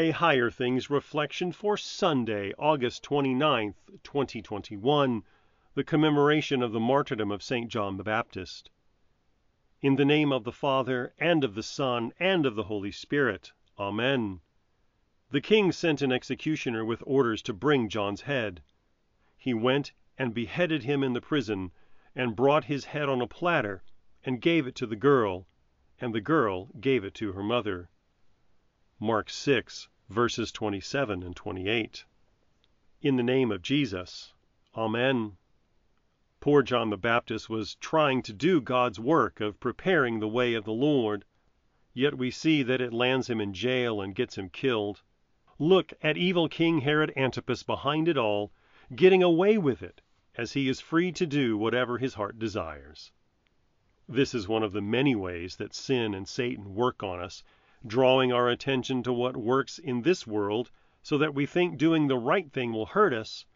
A Higher Things reflection for Sunday, August 29, 2021, the commemoration of the martyrdom of St. John the Baptist. In the name of the Father, and of the Son, and of the Holy Spirit. Amen. The king sent an executioner with orders to bring John's head. He went and beheaded him in the prison, and brought his head on a platter, and gave it to the girl, and the girl gave it to her mother. Mark 6, verses 27 and 28. In the name of Jesus. Amen. Poor John the Baptist was trying to do God's work of preparing the way of the Lord, yet we see that it lands him in jail and gets him killed. Look at evil King Herod Antipas behind it all, getting away with it, as he is free to do whatever his heart desires. This is one of the many ways that sin and Satan work on us drawing our attention to what works in this world so that we think doing the right thing will hurt us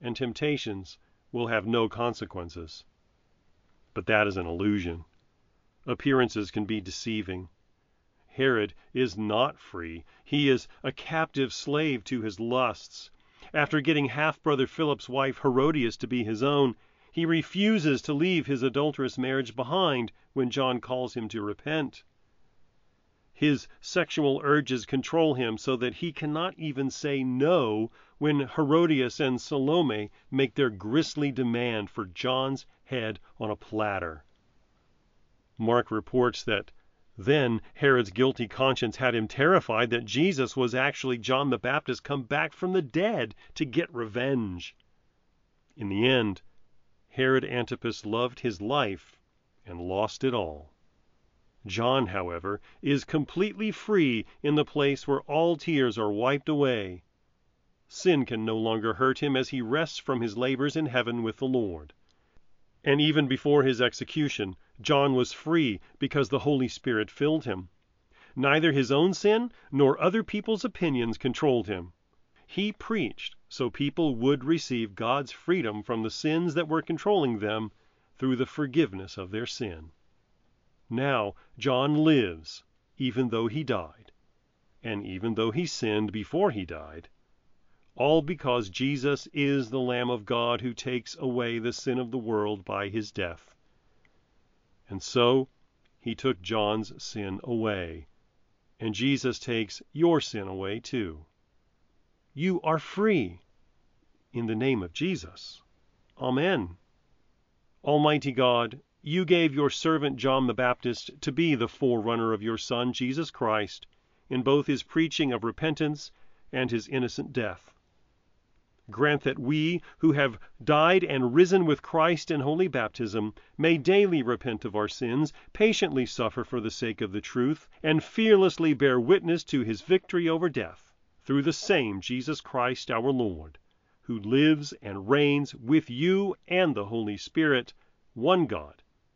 and temptations will have no consequences. But that is an illusion. Appearances can be deceiving. Herod is not free. He is a captive slave to his lusts. After getting half brother Philip's wife Herodias to be his own, he refuses to leave his adulterous marriage behind when John calls him to repent. His sexual urges control him so that he cannot even say no when Herodias and Salome make their grisly demand for John's head on a platter. Mark reports that then Herod's guilty conscience had him terrified that Jesus was actually John the Baptist come back from the dead to get revenge. In the end, Herod Antipas loved his life and lost it all. John, however, is completely free in the place where all tears are wiped away. Sin can no longer hurt him as he rests from his labors in heaven with the Lord. And even before his execution, John was free because the Holy Spirit filled him. Neither his own sin nor other people's opinions controlled him. He preached so people would receive God's freedom from the sins that were controlling them through the forgiveness of their sin. Now John lives, even though he died, and even though he sinned before he died, all because Jesus is the Lamb of God who takes away the sin of the world by his death. And so he took John's sin away, and Jesus takes your sin away too. You are free in the name of Jesus. Amen. Almighty God, you gave your servant John the Baptist to be the forerunner of your Son, Jesus Christ, in both his preaching of repentance and his innocent death. Grant that we, who have died and risen with Christ in holy baptism, may daily repent of our sins, patiently suffer for the sake of the truth, and fearlessly bear witness to his victory over death, through the same Jesus Christ our Lord, who lives and reigns with you and the Holy Spirit, one God,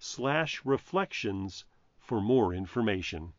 www.higherthings.org/reflections for more information.